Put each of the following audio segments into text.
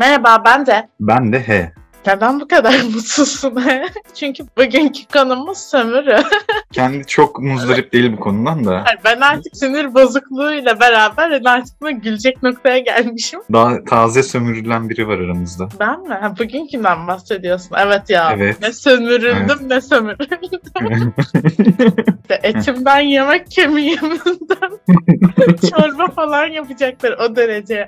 Merhaba ben de. Ben de H. Neden bu kadar mutsuzsun? Çünkü bugünkü konumuz sömürü. Kendi çok muzdarip değil bu konudan da. Ben artık sinir bozukluğuyla beraber ben artık buna gülecek noktaya gelmişim. Daha taze sömürülen biri var aramızda. Ben mi? Ha, bugünkünden bahsediyorsun. Evet ya. Evet. Ne sömürüldüm ne sömürüldüm. İşte etimden yemek kemiğimden çorba falan yapacaklar o derece.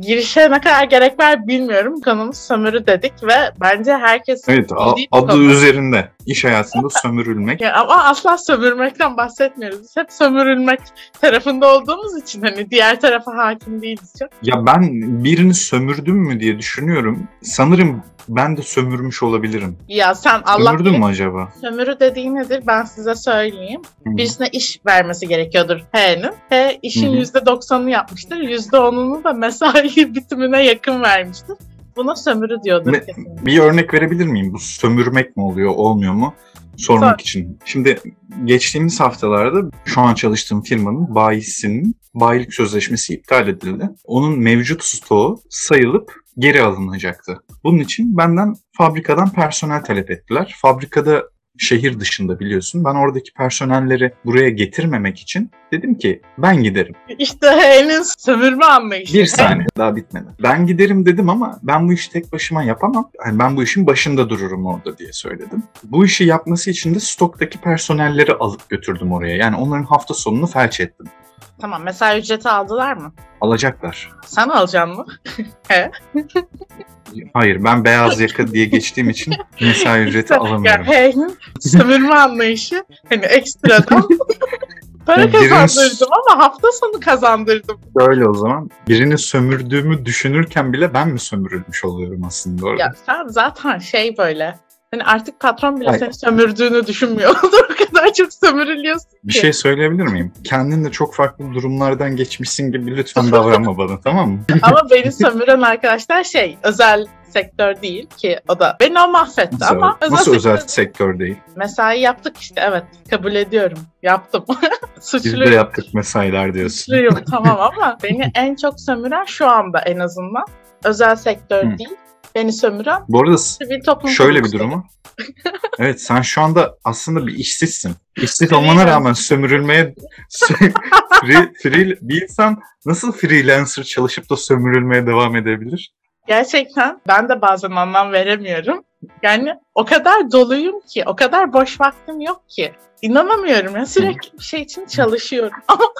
Girişe ne kadar gerek var bilmiyorum. Konumuz sömürü dedik ve bence herkes evet adı konu. üzerinde. İş hayatında sömürülmek. Ya ama asla sömürmekten bahsetmiyoruz. Biz hep sömürülmek tarafında olduğumuz için hani diğer tarafa hakim değiliz çok. Ya ben birini sömürdüm mü diye düşünüyorum. Sanırım ben de sömürmüş olabilirim. Ya sen Allah Sömürdüm bilir, mü acaba? sömürü dediğin nedir ben size söyleyeyim. Hı. Birisine iş vermesi gerekiyordur H'nin. H işin Hı hı. %90'ını yapmıştır. %10'unu da mesai bitimine yakın vermiştir. Buna sömürü diyordur Ne- kesinlikle. Bir örnek verebilir miyim? Bu sömürmek mi oluyor, olmuyor mu? Sormak için. Şimdi geçtiğimiz haftalarda şu an çalıştığım firmanın bayisinin bayilik sözleşmesi iptal edildi. Onun mevcut stoğu sayılıp geri alınacaktı. Bunun için benden fabrikadan personel talep ettiler. Fabrikada şehir dışında biliyorsun. Ben oradaki personelleri buraya getirmemek için dedim ki ben giderim. İşte H'nin sömürme anlayışı. Bir saniye daha bitmedi. Ben giderim dedim ama ben bu işi tek başıma yapamam. Yani ben bu işin başında dururum orada diye söyledim. Bu işi yapması için de stoktaki personelleri alıp götürdüm oraya. Yani onların hafta sonunu felç ettim. Tamam mesai ücreti aldılar mı? Alacaklar. Sen alacaksın mı? He. Hayır ben beyaz yaka diye geçtiğim için mesai ücreti Ya alamıyorum. H'nin sömürme anlayışı hani ekstradan para kazandırdım ama hafta sonu kazandırdım. Öyle o zaman. Birini sömürdüğümü düşünürken bile ben mi sömürülmüş oluyorum aslında orada? Ya sen zaten şey böyle hani artık patron bile Hayır. seni sömürdüğünü düşünmüyor olur. O kadar çok sömürülüyorsun Bir ki. şey söyleyebilir miyim? Kendin de çok farklı durumlardan geçmişsin gibi lütfen davranma bana tamam mı? Ama beni sömüren arkadaşlar şey özel sektör değil ki o da beni o mahvetti Nasıl, ama özel nasıl özel sektör sektör değil? mesai yaptık işte evet kabul ediyorum yaptım. Biz de Suçluyum. yaptık mesailer diyorsun. Suçluyum tamam ama beni en çok sömüren şu anda en azından özel sektör Hı. değil. Beni sömüren Bu arada sivil toplum şöyle bir durumu. Evet sen şu anda aslında bir işsizsin. İşsiz olmana rağmen sömürülmeye free, free, bir insan nasıl freelancer çalışıp da sömürülmeye devam edebilir? Gerçekten ben de bazen anlam veremiyorum. Yani o kadar doluyum ki, o kadar boş vaktim yok ki. İnanamıyorum ya sürekli bir şey için çalışıyorum.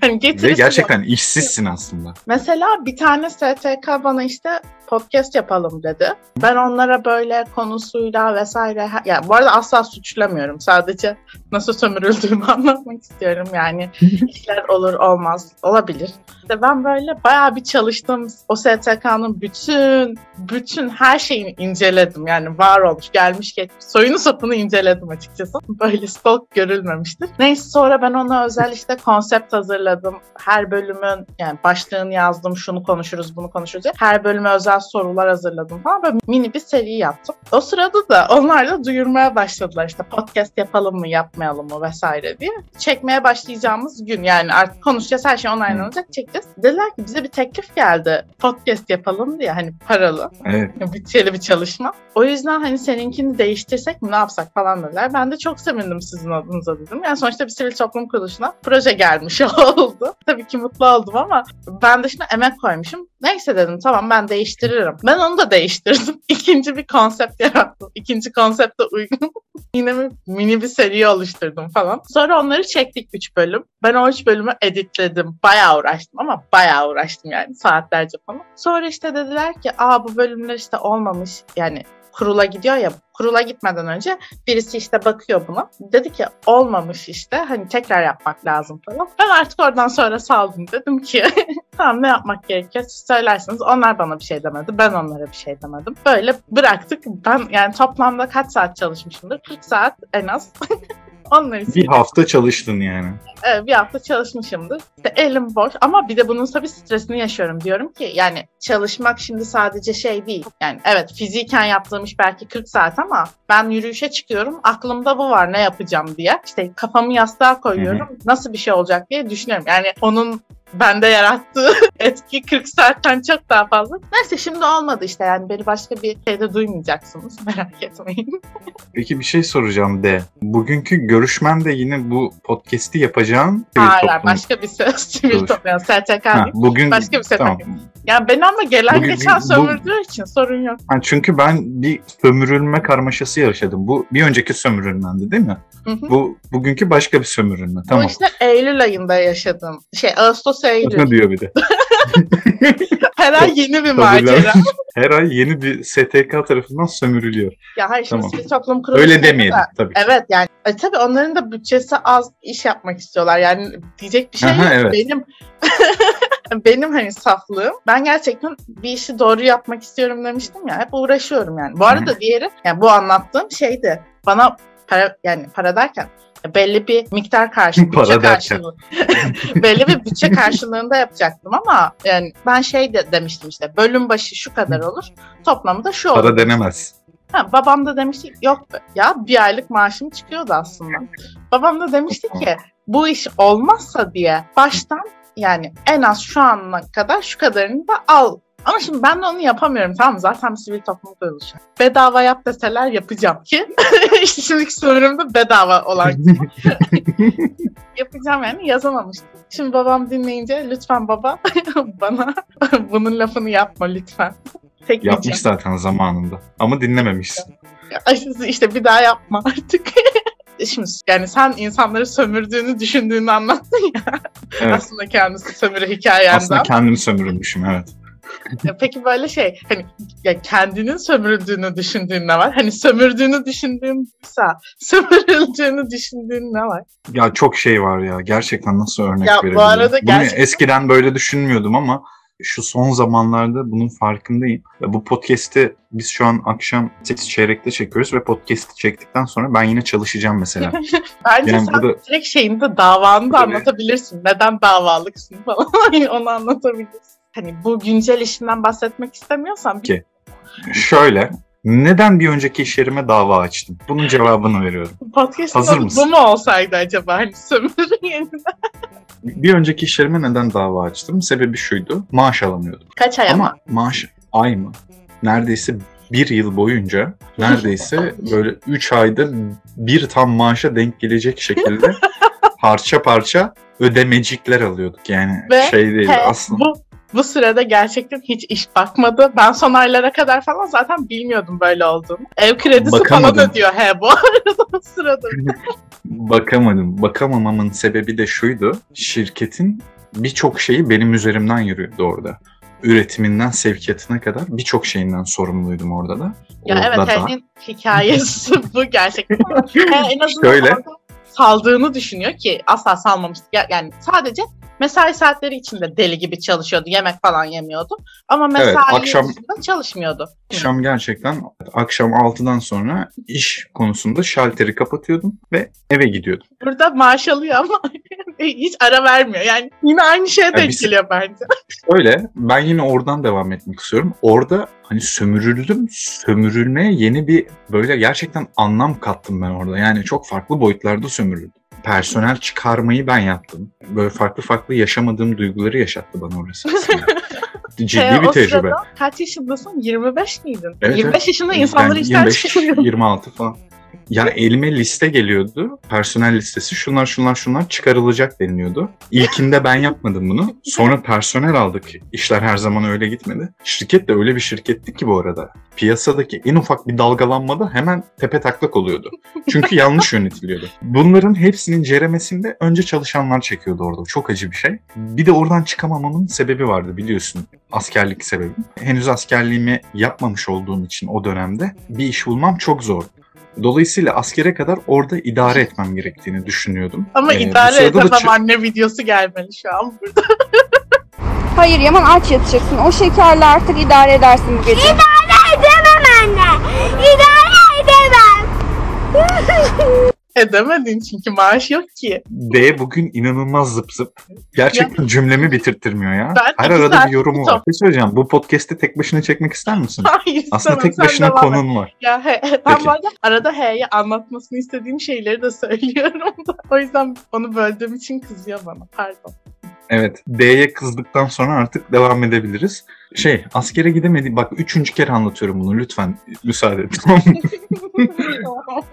Hani Ve getirisi yok. gerçekten işsizsin aslında. Mesela bir tane STK bana işte podcast yapalım dedi. Ben onlara böyle konusuyla vesaire yani bu arada asla suçlamıyorum. Sadece nasıl sömürüldüğümü anlatmak istiyorum. Yani işler olur olmaz olabilir. İşte ben böyle bayağı bir çalıştım. O STK'nın bütün bütün her şeyini inceledim. Yani var olmuş, gelmiş geçmiş. Soyunu sapını inceledim açıkçası. Böyle stalk görülmemiştir. Neyse sonra ben ona özel işte konsept hazırladım. Her bölümün yani başlığını yazdım. Şunu konuşuruz, bunu konuşuruz. diye. Her bölüme özel sorular hazırladım falan. Böyle mini bir seri yaptım. O sırada da onlar da duyurmaya başladılar. İşte podcast yapalım mı, yapmayalım mı vesaire diye. Çekmeye başlayacağımız gün yani artık konuşacağız. Her şey onaylanacak. Çekeceğiz. Dediler ki bize bir teklif geldi. Podcast yapalım diye hani paralı Evet. bütçeli bir çalışma. O yüzden hani seninkini değiştirsek mi ne yapsak falan dediler. Ben de çok sevindim sizin adınıza dedim. Yani sonuçta bir sivil toplum kuruluşuna proje gelmiş oldu. Tabii ki mutlu oldum ama ben de şimdi emek koymuşum. Neyse dedim tamam ben değiştiririm. Ben onu da değiştirdim. İkinci bir konsept yarattım. İkinci konsepte uygun. Yine bir mini bir seri oluşturdum falan. Sonra onları çektik 3 bölüm. Ben o 3 bölümü editledim. Bayağı uğraştım ama bayağı uğraştım yani saatlerce falan. Sonra işte dediler ki aa bu bölümler işte olmamış yani kurula gidiyor ya kurula gitmeden önce birisi işte bakıyor buna. Dedi ki olmamış işte hani tekrar yapmak lazım falan. Ben artık oradan sonra saldım dedim ki tamam ne yapmak gerekiyor siz söylersiniz. Onlar bana bir şey demedi ben onlara bir şey demedim. Böyle bıraktık. Ben yani toplamda kaç saat çalışmışımdır? 40 saat en az. Onlar için Bir hafta çalıştın yani. Evet, bir hafta çalışmışımdır. İşte elim boş ama bir de bunun tabii stresini yaşıyorum. Diyorum ki yani çalışmak şimdi sadece şey değil. Yani evet fiziken yaptığım iş belki 40 saat ama ben yürüyüşe çıkıyorum. Aklımda bu var ne yapacağım diye. İşte kafamı yastığa koyuyorum. Nasıl bir şey olacak diye düşünüyorum. Yani onun bende yarattığı etki 40 saatten çok daha fazla. Neyse şimdi olmadı işte yani beni başka bir şeyde duymayacaksınız merak etmeyin. Peki bir şey soracağım de. Bugünkü görüşmen de yine bu podcast'i yapacağın sivil Hayır toplum. başka bir söz sivil toplum. Yani STK Ha, bugün Başka bir STK. tamam. Yani ben ama gelen Bugün- geçen bu- sömürdüğü için sorun yok. Ha, çünkü ben bir sömürülme karmaşası yaşadım. Bu bir önceki sömürülmendi değil mi? Hı hı. Bu bugünkü başka bir sömürülme. Tamam. Bu işte Eylül ayında yaşadım. Şey Ağustos Eylül. Ne diyor bir de? Her ay yeni bir macera. Her ay yeni bir STK tarafından sömürülüyor. ya hayır şimdi Tamam. sivil toplum kuruluşu. Öyle demeyelim tabii. Evet yani e, tabii onların da bütçesi az iş yapmak istiyorlar. Yani diyecek bir şey Aha, yok. evet. Benim benim hani saflığım. Ben gerçekten bir işi doğru yapmak istiyorum demiştim ya. Hep uğraşıyorum yani. Bu arada diğeri yani bu anlattığım şeydi. Bana para yani para derken belli bir miktar karşı Para bütçe karşılığı belli bir bütçe karşılığında yapacaktım ama yani ben şey de demiştim işte bölüm başı şu kadar olur toplamda şu olur. Para denemez. Ha, babam da demişti yok ya bir aylık maaşım çıkıyordu aslında. Babam da demişti ki bu iş olmazsa diye baştan yani en az şu ana kadar şu kadarını da al. Ama şimdi ben de onu yapamıyorum tamam mı? Zaten sivil toplum kuruluşu. Bedava yap deseler yapacağım ki. işte şimdiki sömürümde bedava olan yapacağım yani yazamamıştım. Şimdi babam dinleyince lütfen baba bana bunun lafını yapma lütfen. Tek Yapmış zaten zamanında. Ama dinlememişsin. İşte bir daha yapma artık. Şimdi yani sen insanları sömürdüğünü düşündüğünü anlattın ya. Evet. Aslında kendisi sömürü hikayenden. Aslında kendimi sömürülmüşüm evet. Ya Peki böyle şey hani ya kendinin sömürüldüğünü düşündüğün ne var? Hani sömürdüğünü düşündüğün sa sömürüldüğünü düşündüğün ne var? Ya çok şey var ya. Gerçekten nasıl örnek Ya bu verebilirim? arada Bunu gerçekten- eskiden böyle düşünmüyordum ama şu son zamanlarda bunun farkındayım. Ya bu podcast'i biz şu an akşam 8 çeyrekte çekiyoruz ve podcast'i çektikten sonra ben yine çalışacağım mesela. Bence Yani sen burada- direkt şeyini de davanı da anlatabilirsin. Neden davalıksın falan onu anlatabilirsin. Hani bu güncel işinden bahsetmek istemiyorsan Ki- Şöyle, neden bir önceki iş yerime dava açtım? Bunun cevabını veriyorum. Podcast'ın Hazır mısın? bu mu olsaydı acaba? Hani sömürü yerine. Bir önceki iş yerime neden dava açtım? Sebebi şuydu, maaş alamıyordum. Kaç ay ama? Ama maaş ay mı? Neredeyse bir yıl boyunca neredeyse böyle 3 ayda bir tam maaşa denk gelecek şekilde parça parça ödemecikler alıyorduk. Yani Ve şey değil He, aslında. bu bu sırada gerçekten hiç iş bakmadı. Ben son aylara kadar falan zaten bilmiyordum böyle olduğunu. Ev kredisi Bakamadım. falan ödüyor he bu arada o sırada. Bakamadım. Bakamamamın sebebi de şuydu. Şirketin birçok şeyi benim üzerimden yürüyordu orada. Üretiminden sevkiyatına kadar birçok şeyinden sorumluydum orada da. Ya Orada evet da. Hikayesi bu gerçekten. He, en azından Şöyle. orada saldığını düşünüyor ki asla salmamıştı. Ya- Yani sadece mesai saatleri içinde deli gibi çalışıyordu. Yemek falan yemiyordu. Ama mesai akşam- dışında çalışmıyordu. Akşam gerçekten akşam 6'dan sonra iş konusunda şalteri kapatıyordum ve eve gidiyordum. Burada maaş alıyor ama hiç ara vermiyor. Yani yine aynı şeye denk biz- geliyor bence. Öyle ben yine oradan devam etmek istiyorum. Orada hani sömürüldüm. Sömürülmeye yeni bir böyle gerçekten anlam kattım ben orada. Yani çok farklı boyutlarda sömürüldüm. Personel çıkarmayı ben yaptım. Böyle farklı farklı yaşamadığım duyguları yaşattı bana orası aslında. Ciddi Ee, bir tecrübe. sırada kaç yaşındasın? 25 miydin? Evet, 25 evet. yaşında insanları Yani işten 25, çıkarıyorsun. 26 falan. Ya elime liste geliyordu. Personel listesi. Şunlar şunlar şunlar çıkarılacak deniliyordu. İlkinde ben yapmadım bunu. Sonra personel aldık. İşler her zaman öyle gitmedi. Şirket de öyle bir şirketti ki bu arada. Piyasadaki en ufak bir dalgalanmada hemen tepe taklak oluyordu. Çünkü yanlış yönetiliyordu. Bunların hepsinin ceremesinde önce çalışanlar çekiyordu orada. Çok acı bir şey. Bir de oradan çıkamamamın sebebi vardı biliyorsun. Askerlik sebebi. Henüz askerliğimi yapmamış olduğum için o dönemde bir iş bulmam çok zor. Dolayısıyla askere kadar orada idare etmem gerektiğini düşünüyordum. Ama Ee, idare da edemem çı- anne videosu gelmeli şu an burada. Hayır Yaman aç yatacaksın. O şekerle artık idare edersin bu gece. edemem anne. İdare edemem. Edemedin çünkü maaş yok ki. D bugün inanılmaz zıp zıp. Gerçekten cümlemi bitirttirmiyor ya. Ben Her arada bir yorumu var. Bir şey söyleyeceğim. Bu podcast'i tek başına çekmek ister misin? Hayır Aslında istemem, tek başına konun var. Ya he, ben bu arada arada H'ye anlatmasını istediğim şeyleri de söylüyorum da. O yüzden onu böldüğüm için kızıyor bana. Pardon. Evet. D'ye kızdıktan sonra artık devam edebiliriz. Şey askere gidemedi. Bak üçüncü kere anlatıyorum bunu. Lütfen müsaade et.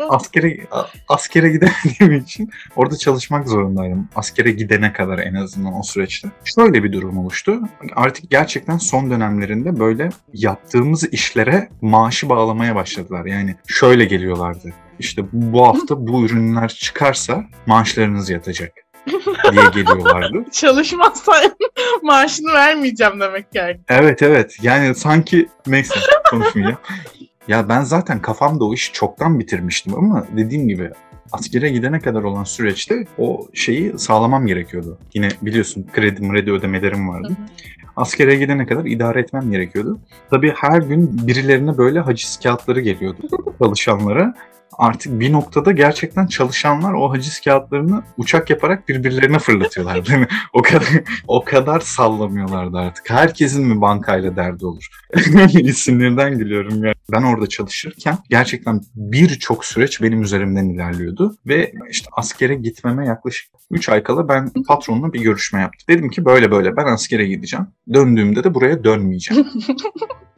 Askere askere gidemediğim için orada çalışmak zorundaydım. Askere gidene kadar en azından o süreçte. Şöyle bir durum oluştu. Artık gerçekten son dönemlerinde böyle yaptığımız işlere maaşı bağlamaya başladılar. Yani şöyle geliyorlardı. İşte bu hafta bu ürünler çıkarsa maaşlarınız yatacak diye geliyorlardı. Çalışmazsan maaşını vermeyeceğim demek yani. Evet evet yani sanki neyse konuşmayacağım. Ya ben zaten kafamda o işi çoktan bitirmiştim ama dediğim gibi askere gidene kadar olan süreçte o şeyi sağlamam gerekiyordu. Yine biliyorsun kredi mredi ödemelerim vardı. Askere gidene kadar idare etmem gerekiyordu. Tabii her gün birilerine böyle haciz kağıtları geliyordu çalışanlara. Artık bir noktada gerçekten çalışanlar o haciz kağıtlarını uçak yaparak birbirlerine fırlatıyorlardı. Yani o kadar o kadar sallamıyorlardı artık. Herkesin mi bankayla derdi olur? Sinirden gülüyorum yani. Ben orada çalışırken gerçekten birçok süreç benim üzerimden ilerliyordu. Ve işte askere gitmeme yaklaşık 3 ay kala ben patronla bir görüşme yaptım. Dedim ki böyle böyle ben askere gideceğim. Döndüğümde de buraya dönmeyeceğim.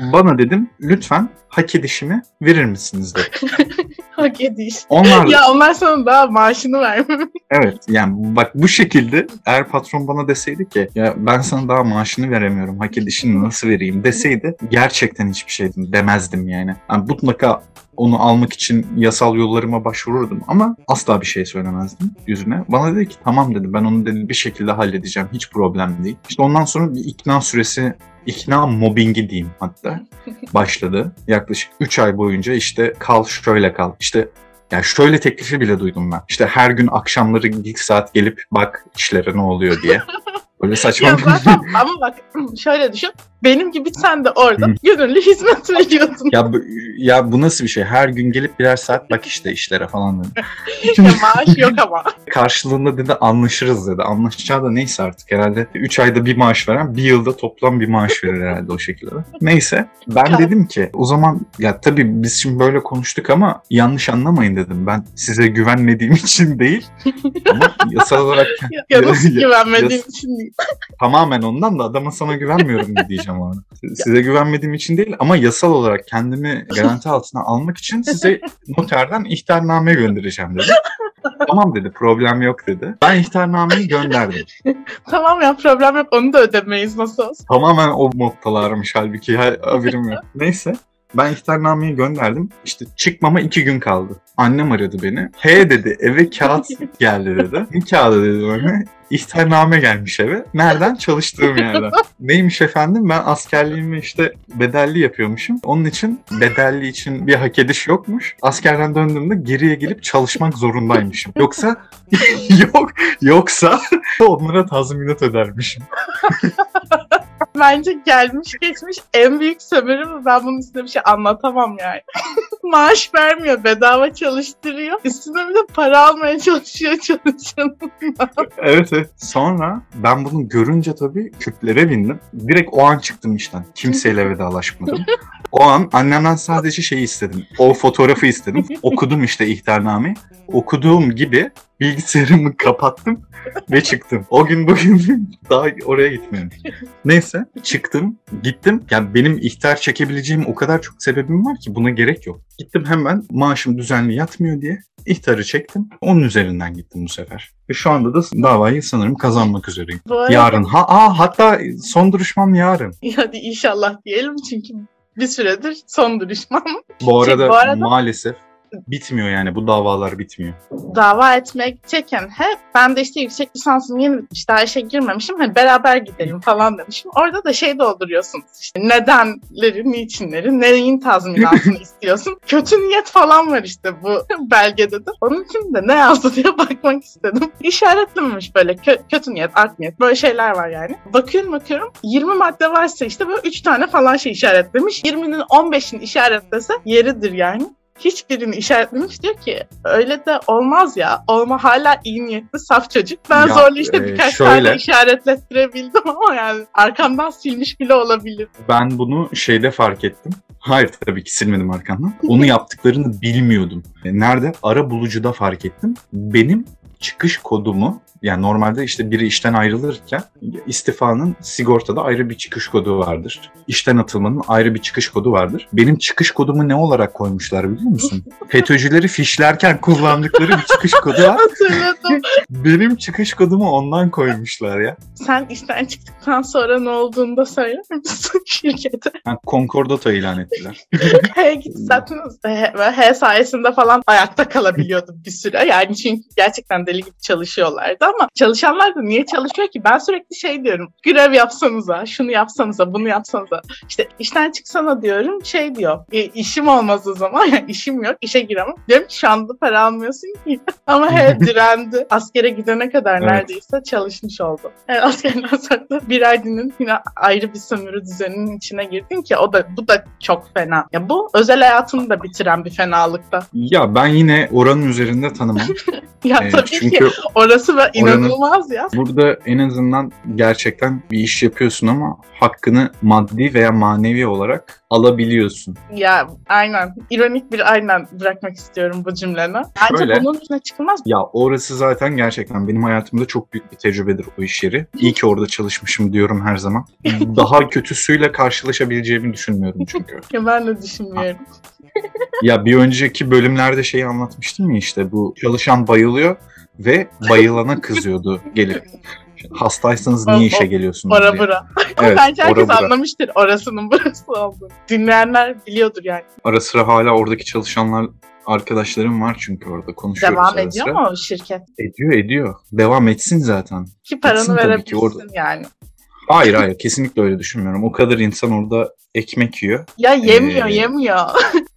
Bana dedim lütfen hak edişimi verir misiniz dedim. Hak ediş. Onlar da Ya onlar sana daha maaşını vermem. Evet yani bak bu şekilde eğer patron bana deseydi ki ya ben sana daha maaşını veremiyorum hak edişini nasıl vereyim deseydi gerçekten hiçbir şey demezdim yani. yani mutlaka onu almak için yasal yollarıma başvururdum ama asla bir şey söylemezdim yüzüne. Bana dedi ki tamam dedi ben onu dedi bir şekilde halledeceğim hiç problem değil. İşte ondan sonra bir ikna süresi ikna mobbingi diyeyim hatta başladı. Yaklaşık 3 ay boyunca işte kal şöyle kal. İşte yani şöyle teklifi bile duydum ben. İşte her gün akşamları ilk saat gelip bak işlere ne oluyor diye. Böyle saçma Ya bir zaten ama bak şöyle düşün. Benim gibi sen de orada gönüllü hizmet veriyordun. ya, bu, ya bu nasıl bir şey? Her gün gelip birer saat bak işte işlere falan dedi. Ya maaş yok ama. Karşılığında dedi anlaşırız dedi. Anlaşacağı da neyse artık herhalde 3 ayda bir maaş veren bir yılda toplam bir maaş verir herhalde o şekilde. Neyse ben dedim ki o zaman ya tabii biz şimdi böyle konuştuk ama yanlış anlamayın dedim. Ben size güvenmediğim için değil ama yasal olarak Ya, nasıl güvenmediğim için değil. tamamen ondan da adama sana güvenmiyorum diyeceğim ona. Size güvenmediğim için değil ama yasal olarak kendimi garanti altına almak için size noterden ihtarname göndereceğim dedi. tamam dedi problem yok dedi. Ben ihtarnameyi gönderdim. Tamam ya problem yok onu da ödemeyiz nasıl olsa. Tamamen o noktalarmış halbuki ha- haberim yok. Neyse ben ihtarnameyi gönderdim. İşte çıkmama iki gün kaldı. Annem aradı beni. He dedi eve kağıt geldi dedi. Ne kağıdı dedi bana. İhtarname gelmiş eve. Nereden? Çalıştığım yerden. Neymiş efendim? Ben askerliğimi işte bedelli yapıyormuşum. Onun için bedelli için bir hak ediş yokmuş. Askerden döndüğümde geriye gelip çalışmak zorundaymışım. Yoksa yok yoksa onlara tazminat ödermişim. Bence gelmiş geçmiş en büyük sömürü bu. Ben bunun üstüne bir şey anlatamam yani. Maaş vermiyor, bedava çalıştırıyor. Üstüne bir de para almaya çalışıyor çalışanın. Evet evet. Sonra ben bunu görünce tabii küplere bindim. Direkt o an çıktım işten. Kimseyle vedalaşmadım. O an annemden sadece şeyi istedim. O fotoğrafı istedim. Okudum işte ihtarnameyi. Okuduğum gibi bilgisayarımı kapattım ve çıktım. O gün bugün daha oraya gitmedim. Neyse çıktım gittim. Yani benim ihtar çekebileceğim o kadar çok sebebim var ki buna gerek yok. Gittim hemen maaşım düzenli yatmıyor diye ihtarı çektim. Onun üzerinden gittim bu sefer. Ve şu anda da davayı sanırım kazanmak üzereyim. Bu arada, Yarın. Ha, aa, hatta son duruşmam yarın. Hadi inşallah diyelim çünkü bir süredir son duruşmam. Bu Şey, arada, bu arada- maalesef bitmiyor yani bu davalar bitmiyor. Dava etmek çeken hep ben de işte yüksek lisansım yeni bitmiş daha işe girmemişim hani beraber gidelim falan demişim. Orada da şey dolduruyorsunuz işte nedenleri, niçinleri, neyin tazminatını istiyorsun. Kötü niyet falan var işte bu belgede de. Onun için de ne yazdı diye bakmak istedim. İşaretlememiş böyle kö- kötü niyet, art niyet böyle şeyler var yani. Bakıyorum bakıyorum 20 madde varsa işte böyle 3 tane falan şey işaretlemiş. 20'nin 15'ini işaretlese yeridir yani hiçbirini işaretlemiş diyor ki öyle de olmaz ya. Olma hala iyi niyetli saf çocuk. Ben Ya, zorla işte e, birkaç şöyle. tane işaretlettirebildim ama yani arkamdan silmiş bile olabilir. Ben bunu şeyde fark ettim. Hayır tabii ki silmedim arkamdan. Onu yaptıklarını bilmiyordum. E, Nerede? Ara bulucuda fark ettim. Benim çıkış kodumu Yani normalde işte biri işten ayrılırken istifanın sigortada ayrı bir çıkış kodu vardır. İşten atılmanın ayrı bir çıkış kodu vardır. Benim çıkış kodumu ne olarak koymuşlar biliyor musun? FETÖ'cüleri fişlerken kullandıkları bir çıkış kodu var. Hatırladım. Benim çıkış kodumu ondan koymuşlar ya. Sen işten çıktıktan sonra ne olduğunu da söyler misin şirkete? Ha, Concordato ilan ettiler. H gitti zaten H sayesinde falan ayakta kalabiliyordum bir süre. Yani çünkü gerçekten deli gibi çalışıyorlardı ama çalışanlar da niye çalışıyor ki? Ben sürekli şey diyorum. Görev yapsanıza, şunu yapsanıza, bunu yapsanıza. İşte işten çıksana diyorum. Şey diyor. E, işim olmaz o zaman. Yani işim yok. işe giremem. Diyorum ki şu anda para almıyorsun ki. ama H direndi. Askere gidene kadar Evet. neredeyse çalışmış oldu. Yani askerden sonra da bir aydının yine ayrı bir sömürü düzeninin içine girdin ki o da bu da çok fena. Ya bu özel hayatını da bitiren bir fenalıkta. Ya ben yine oranın üzerinde tanımam. Ya Ee, tabii ki çünkü orası ve inanılmaz ya. burada en azından gerçekten bir iş yapıyorsun ama hakkını maddi veya manevi olarak alabiliyorsun. Ya aynen. İronik bir aynen bırakmak istiyorum bu cümlene. Bence Şöyle. bunun üstüne çıkılmaz. Ya orası zaten gerçekten benim hayatımda çok büyük bir tecrübedir o iş yeri. İyi ki orada çalışmışım diyorum her zaman. Daha kötüsüyle karşılaşabileceğimi düşünmüyorum çünkü. Ya ben de düşünmüyorum. Ya bir önceki bölümlerde şeyi anlatmıştım ya işte bu çalışan bayılıyor ve bayılana kızıyordu gelip. Hastaysanız niye işe geliyorsunuz Ora diye. bura. Evet, Bence herkes ora bura. anlamıştır orasının burası olduğunu. Dinleyenler biliyordur yani. Ara sıra hala oradaki çalışanlar arkadaşlarım var çünkü orada konuşuyoruz Devam ara ediyor sıra. mu o şirket? Ediyor ediyor. Devam etsin zaten. Ki paranı Etsin tabii ki verebilirsin orada. yani. Hayır hayır kesinlikle öyle düşünmüyorum. O kadar insan orada ekmek yiyor. Ya yemiyor Ee, yemiyor.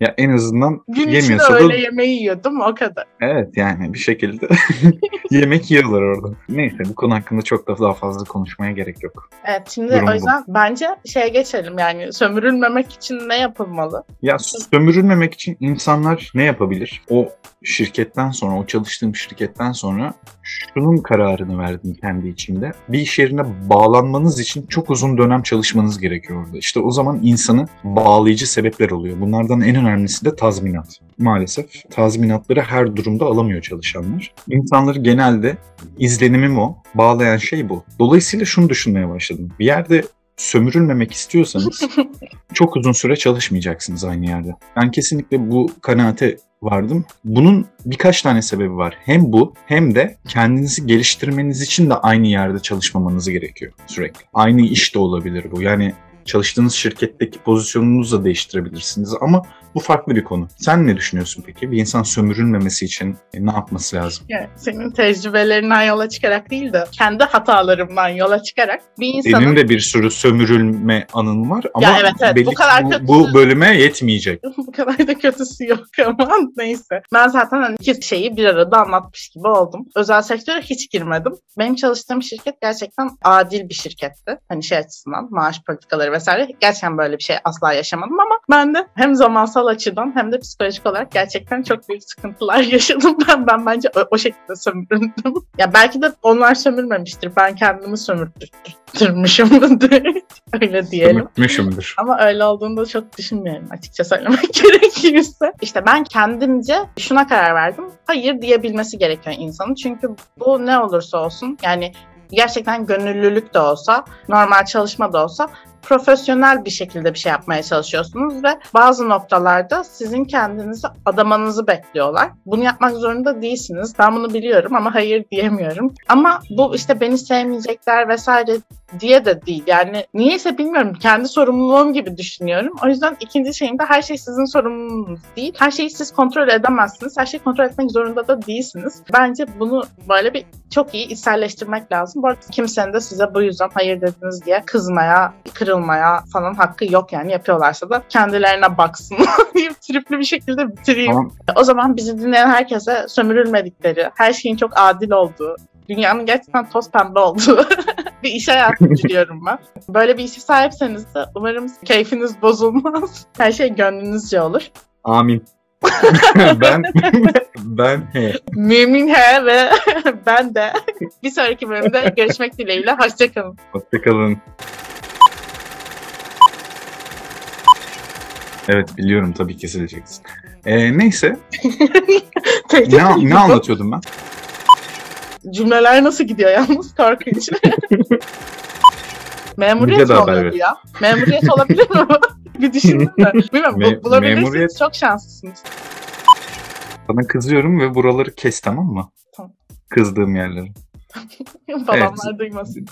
Ya en azından Gün yemiyorsa da öyle yemeği yiyor değil mi? O kadar. evet yani bir şekilde yemek yiyorlar orada. Neyse bu konu hakkında çok da daha fazla konuşmaya gerek yok. Evet şimdi Durum o bu. yüzden bence şeye geçelim yani sömürülmemek için ne yapılmalı? Ya sömürülmemek için insanlar ne yapabilir? O şirketten sonra, o çalıştığım şirketten sonra şunun kararını verdim kendi içimde. Bir iş yerine bağlanmanız için çok uzun dönem çalışmanız gerekiyor orada. İşte o zaman insanı bağlayıcı sebepler oluyor. Bunlardan en önemlisi de tazminat. Maalesef tazminatları her durumda alamıyor çalışanlar. İnsanları genelde izlenimim o. Bağlayan şey bu. Dolayısıyla şunu düşünmeye başladım. Bir yerde sömürülmemek istiyorsanız çok uzun süre çalışmayacaksınız aynı yerde. Ben kesinlikle bu kanaate vardım. Bunun birkaç tane sebebi var. Hem bu hem de kendinizi geliştirmeniz için de aynı yerde çalışmamanız gerekiyor sürekli. Aynı iş de olabilir bu. Yani çalıştığınız şirketteki pozisyonunuzu da değiştirebilirsiniz ama bu farklı bir konu. Sen ne düşünüyorsun peki? Bir insan sömürülmemesi için e, ne yapması lazım? Yani senin tecrübelerinden yola çıkarak değil de kendi hatalarımdan yola çıkarak bir insanın Senin de bir sürü sömürülme anın var ama Ya evet, evet. belli Bu kadar bu, kötü- bu bölüme yetmeyecek. bu kadar da kötüsü yok ama neyse. Ben zaten hani iki şeyi bir arada anlatmış gibi oldum. Özel sektöre hiç girmedim. Benim çalıştığım şirket gerçekten adil bir şirketti. Hani şey açısından maaş politikaları vesaire. Gerçekten böyle bir şey asla yaşamadım ama ben de hem zamansal açıdan hem de psikolojik olarak gerçekten çok büyük sıkıntılar yaşadım. Ben ben bence o, o şekilde sömürüldüm. Ya belki de onlar sömürmemiştir. Ben kendimi sömürtürmüşümdür. Öyle diyelim. Sömürtmüşümdür. Ama öyle olduğunu da çok düşünmüyorum açıkça söylemek gerekirse. İşte ben kendimce şuna karar verdim. Hayır diyebilmesi gerekiyor insanın. Çünkü bu ne olursa olsun yani gerçekten gönüllülük de olsa, normal çalışma da olsa profesyonel bir şekilde bir şey yapmaya çalışıyorsunuz ve bazı noktalarda sizin kendinizi adamanızı bekliyorlar. Bunu yapmak zorunda değilsiniz. Ben bunu biliyorum ama hayır diyemiyorum. Ama bu işte beni sevmeyecekler vesaire diye de değil. Yani niyeyse bilmiyorum. Kendi sorumluluğum gibi düşünüyorum. O yüzden ikinci şeyim de her şey sizin sorumluluğunuz değil. Her şeyi siz kontrol edemezsiniz. Her şeyi kontrol etmek zorunda da değilsiniz. Bence bunu böyle bir çok iyi içselleştirmek lazım. Bu arada kimsenin de size bu yüzden hayır dediniz diye kızmaya, kırılmaya falan hakkı yok yani. Yapıyorlarsa da kendilerine baksın deyip tripli bir şekilde bitireyim. Tamam. O zaman bizi dinleyen herkese sömürülmedikleri, her şeyin çok adil olduğu, dünyanın gerçekten toz pembe olduğu bir iş hayatı diliyorum ben. Böyle bir işe sahipseniz de umarım keyfiniz bozulmaz. Her şey gönlünüzce olur. Amin. ben ben he. Mümin he ve ben de bir sonraki bölümde görüşmek dileğiyle. Hoşçakalın. Hoşçakalın. Evet biliyorum tabii kesileceksin. Ee, neyse ne, ne anlatıyordum ben? Cümleler nasıl gidiyor yalnız korkunç. Memuriyet mi ver. ya? Memuriyet olabilir mi? bir düşündüm de. Bilmiyorum Me- bu- bulabilirsiniz. memuriyet- Çok şanslısınız. Sana kızıyorum ve buraları kes tamam mı? Tamam. Kızdığım yerleri. Babamlar duymasın.